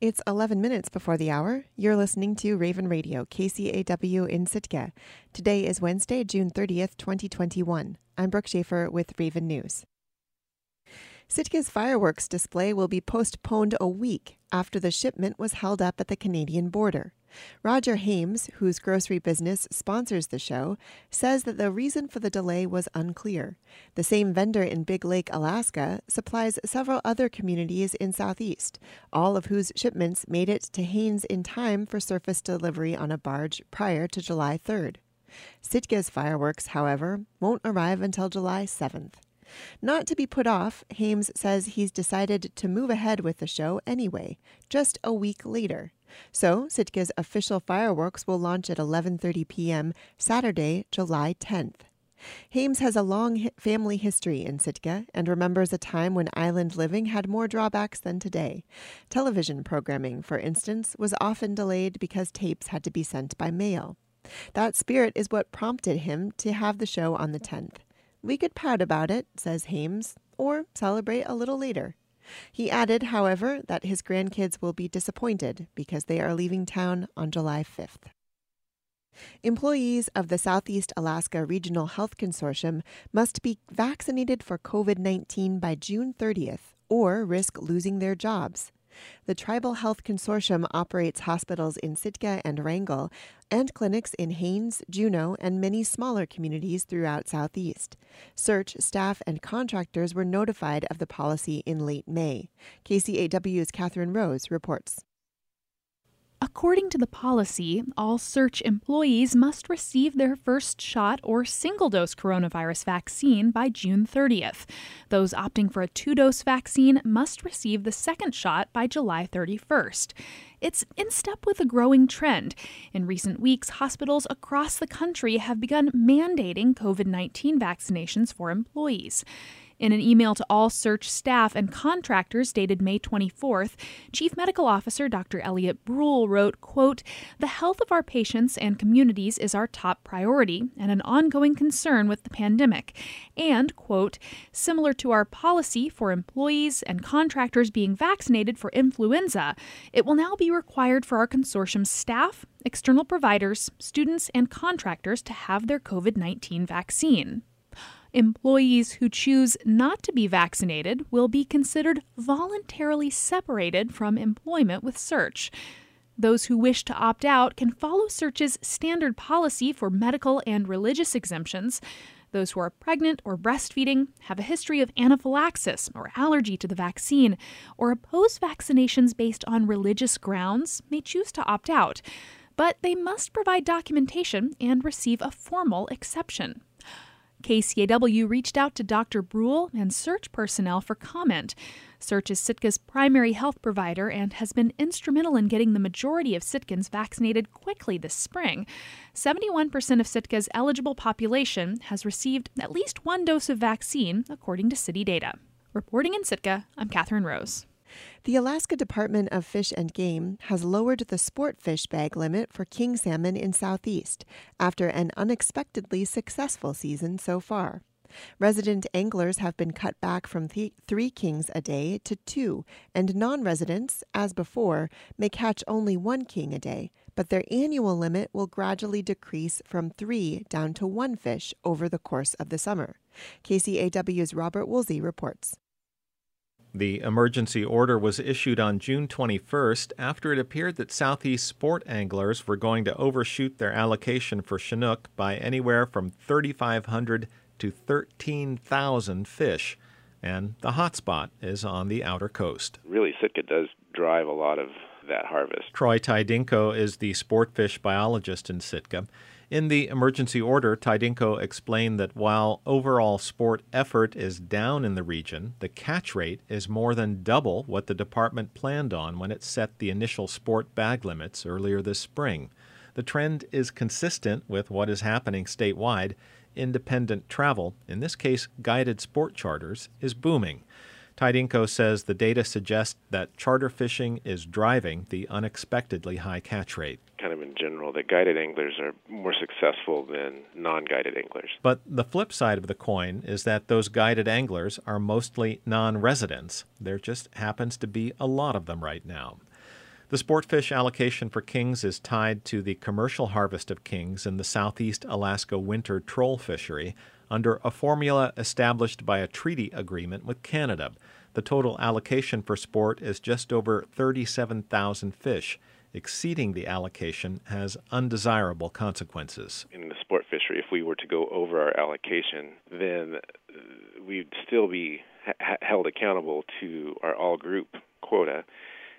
It's 11 minutes before the hour. You're listening to Raven Radio, KCAW in Sitka. Today is Wednesday, June 30th, 2021. I'm Brooke Schaefer with Raven News. Sitka's fireworks display will be postponed a week after the shipment was held up at the Canadian border. Roger Hames, whose grocery business sponsors the show, says that the reason for the delay was unclear. The same vendor in Big Lake, Alaska, supplies several other communities in Southeast, all of whose shipments made it to Haines in time for surface delivery on a barge prior to July 3rd. Sitka's fireworks, however, won't arrive until July 7th. Not to be put off, Hames says he's decided to move ahead with the show anyway, just a week later. So, Sitka's official fireworks will launch at 11:30 p.m. Saturday, July 10th. Hames has a long family history in Sitka and remembers a time when island living had more drawbacks than today. Television programming, for instance, was often delayed because tapes had to be sent by mail. That spirit is what prompted him to have the show on the 10th. We could pout about it, says Hames, or celebrate a little later. He added, however, that his grandkids will be disappointed because they are leaving town on July 5th. Employees of the Southeast Alaska Regional Health Consortium must be vaccinated for COVID 19 by June 30th or risk losing their jobs. The Tribal Health Consortium operates hospitals in Sitka and Wrangell and clinics in Haines, Juneau, and many smaller communities throughout Southeast. SEARHC, staff, and contractors were notified of the policy in late May. KCAW's Catherine Rose reports. According to the policy, all SEARHC employees must receive their first shot or single dose coronavirus vaccine by June 30th. Those opting for a two dose vaccine must receive the second shot by July 31st. It's in step with a growing trend. In recent weeks, hospitals across the country have begun mandating COVID 19 vaccinations for employees. In an email to all SEARHC staff and contractors dated May 24th, Chief Medical Officer Dr. Elliot Bruhl wrote, quote, "The health of our patients and communities is our top priority and an ongoing concern with the pandemic." And, quote, "Similar to our policy for employees and contractors being vaccinated for influenza, it will now be required for our consortium staff, external providers, students, and contractors to have their COVID-19 vaccine." Employees who choose not to be vaccinated will be considered voluntarily separated from employment with SEARHC. Those who wish to opt out can follow SEARHC's standard policy for medical and religious exemptions. Those who are pregnant or breastfeeding, have a history of anaphylaxis or allergy to the vaccine, or oppose vaccinations based on religious grounds may choose to opt out. But they must provide documentation and receive a formal exception. KCAW reached out to Dr. Bruhl and SEARHC personnel for comment. SEARHC is Sitka's primary health provider and has been instrumental in getting the majority of Sitkans vaccinated quickly this spring. 71% of Sitka's eligible population has received at least one dose of vaccine, according to city data. Reporting in Sitka, I'm Catherine Rose. The Alaska Department of Fish and Game has lowered the sport fish bag limit for king salmon in Southeast after an unexpectedly successful season so far. Resident anglers have been cut back from th- three kings a day to two, and non residents, as before, may catch only one king a day, but their annual limit will gradually decrease from three down to one fish over the course of the summer. KCAW's Robert Woolsey reports. The emergency order was issued on June 21st after it appeared that Southeast sport anglers were going to overshoot their allocation for Chinook by anywhere from 3,500 to 13,000 fish. And the hotspot is on the outer coast. Really, Sitka does drive a lot of that harvest. Troy Tydingco is the sport fish biologist in Sitka. In the emergency order, Tydingco explained that while overall sport effort is down in the region, the catch rate is more than double what the department planned on when it set the initial sport bag limits earlier this spring. The trend is consistent with what is happening statewide. Independent travel, in this case guided sport charters, is booming. Tydingco says the data suggests that charter fishing is driving the unexpectedly high catch rate. Kind of general, that guided anglers are more successful than non guided anglers. But the flip side of the coin is that those guided anglers are mostly non residents. There just happens to be a lot of them right now. The sportfish allocation for kings is tied to the commercial harvest of kings in the southeast Alaska winter troll fishery under a formula established by a treaty agreement with Canada. The total allocation for sport is just over 37,000 fish. Exceeding the allocation has undesirable consequences. In the sport fishery, if we were to go over our allocation, then uh, we'd still be ha- held accountable to our all group quota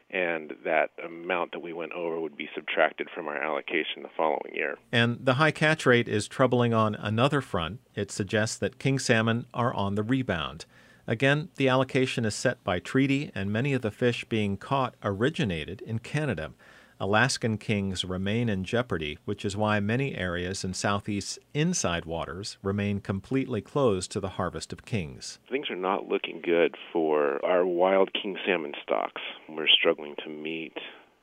and that amount that we went over would be subtracted from our allocation the following year. And the high catch rate is troubling on another front. It suggests that king salmon are on the rebound. Again, the allocation is set by treaty, and many of the fish being caught originated in Canada. Alaskan kings remain in jeopardy, which is why many areas in southeast inside waters remain completely closed to the harvest of kings. Things are not looking good for our wild king salmon stocks. We're struggling to meet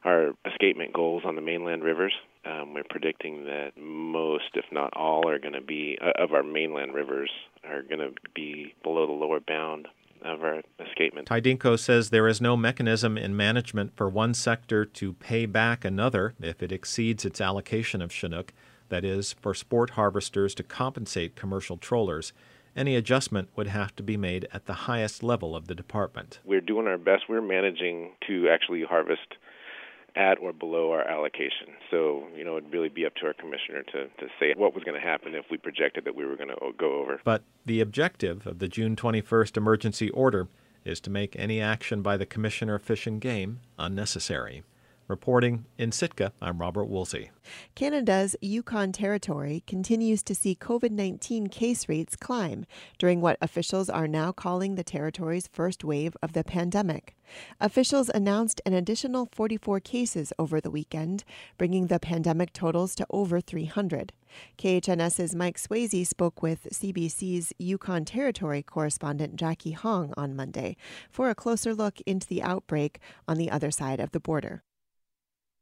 our escapement goals on the mainland rivers. Um, we're predicting that most, if not all, are going to be uh, of our mainland rivers are going to be below the lower bound of our escapement. Tydingco says there is no mechanism in management for one sector to pay back another if it exceeds its allocation of Chinook, that is, for sport harvesters to compensate commercial trollers. Any adjustment would have to be made at the highest level of the department. We're doing our best. We're managing to actually harvest at or below our allocation. So, you know, it'd really be up to our commissioner to, to say what was going to happen if we projected that we were going to go over. But the objective of the June 21st emergency order is to make any action by the Commissioner of Fish and Game unnecessary. Reporting in Sitka, I'm Robert Woolsey. Canada's Yukon Territory continues to see COVID 19 case rates climb during what officials are now calling the territory's first wave of the pandemic. Officials announced an additional 44 cases over the weekend, bringing the pandemic totals to over 300. KHNS's Mike Swasey spoke with CBC's Yukon Territory correspondent Jackie Hong on Monday for a closer look into the outbreak on the other side of the border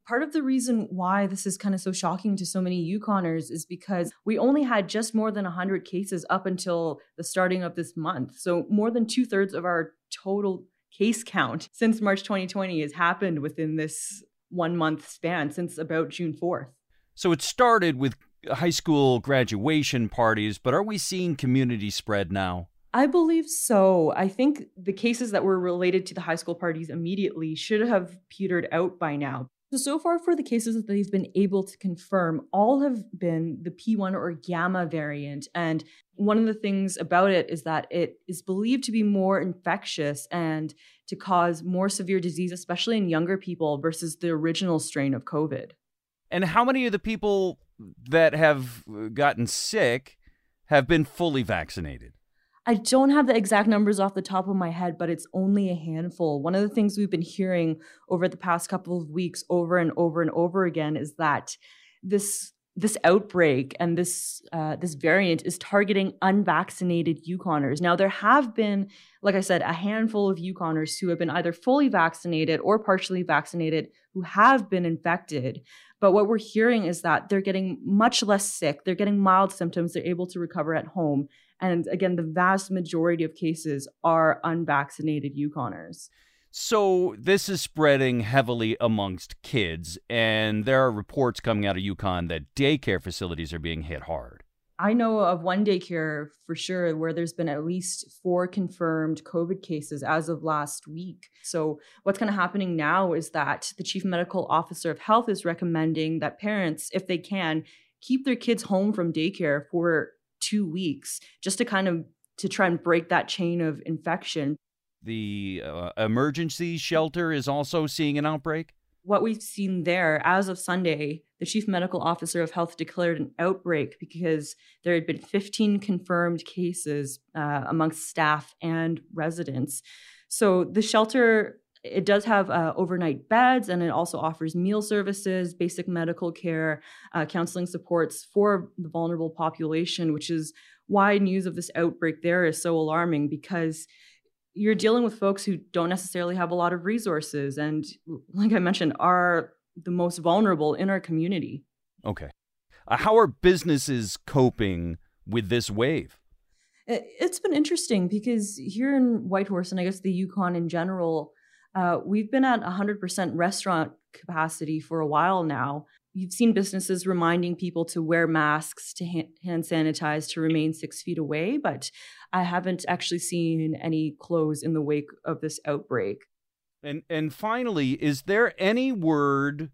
part of the reason why this is kind of so shocking to so many Yukoners is because we only had just more than 100 cases up until the starting of this month. So, more than two thirds of our total case count since March 2020 has happened within this one month span since about June 4th. So, it started with high school graduation parties, but are we seeing community spread now? I believe so. I think the cases that were related to the high school parties immediately should have petered out by now. So, so far for the cases that they've been able to confirm, all have been the P1 or gamma variant. And one of the things about it is that it is believed to be more infectious and to cause more severe disease, especially in younger people, versus the original strain of COVID. And how many of the people that have gotten sick have been fully vaccinated? I don't have the exact numbers off the top of my head, but it's only a handful. One of the things we've been hearing over the past couple of weeks over and over and over again is that this this outbreak and this uh, this variant is targeting unvaccinated Yukoners. Now there have been, like I said, a handful of Yukoners who have been either fully vaccinated or partially vaccinated who have been infected. But what we're hearing is that they're getting much less sick. They're getting mild symptoms. They're able to recover at home. And again, the vast majority of cases are unvaccinated Yukoners. So this is spreading heavily amongst kids, and there are reports coming out of Yukon that daycare facilities are being hit hard. I know of one daycare for sure where there's been at least four confirmed COVID cases as of last week. So, what's kind of happening now is that the chief medical officer of health is recommending that parents, if they can, keep their kids home from daycare for two weeks just to kind of to try and break that chain of infection. The uh, emergency shelter is also seeing an outbreak. What we've seen there, as of Sunday, the chief medical officer of health declared an outbreak because there had been 15 confirmed cases uh, amongst staff and residents. So the shelter it does have uh, overnight beds and it also offers meal services, basic medical care, uh, counseling supports for the vulnerable population, which is why news of this outbreak there is so alarming because you're dealing with folks who don't necessarily have a lot of resources and, like I mentioned, are the most vulnerable in our community. Okay. Uh, how are businesses coping with this wave? It's been interesting because here in Whitehorse, and I guess the Yukon in general, uh, we've been at 100% restaurant capacity for a while now. You've seen businesses reminding people to wear masks, to hand sanitize, to remain six feet away, but I haven't actually seen any close in the wake of this outbreak. And and finally, is there any word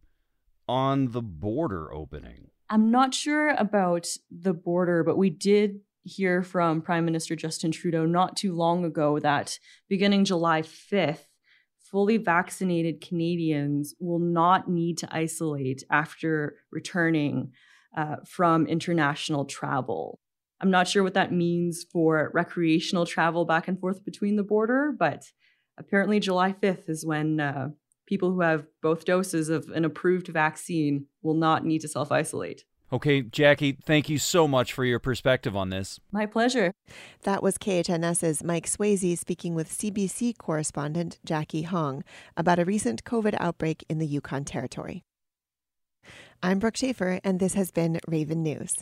on the border opening? I'm not sure about the border, but we did hear from Prime Minister Justin Trudeau not too long ago that beginning July 5th, fully vaccinated Canadians will not need to isolate after returning uh, from international travel. I'm not sure what that means for recreational travel back and forth between the border, but apparently July 5th is when uh, people who have both doses of an approved vaccine will not need to self isolate. Okay, Jackie, thank you so much for your perspective on this. My pleasure. That was KHNS's Mike Swasey speaking with CBC correspondent Jackie Hong about a recent COVID outbreak in the Yukon Territory. I'm Brooke Schaefer, and this has been Raven News.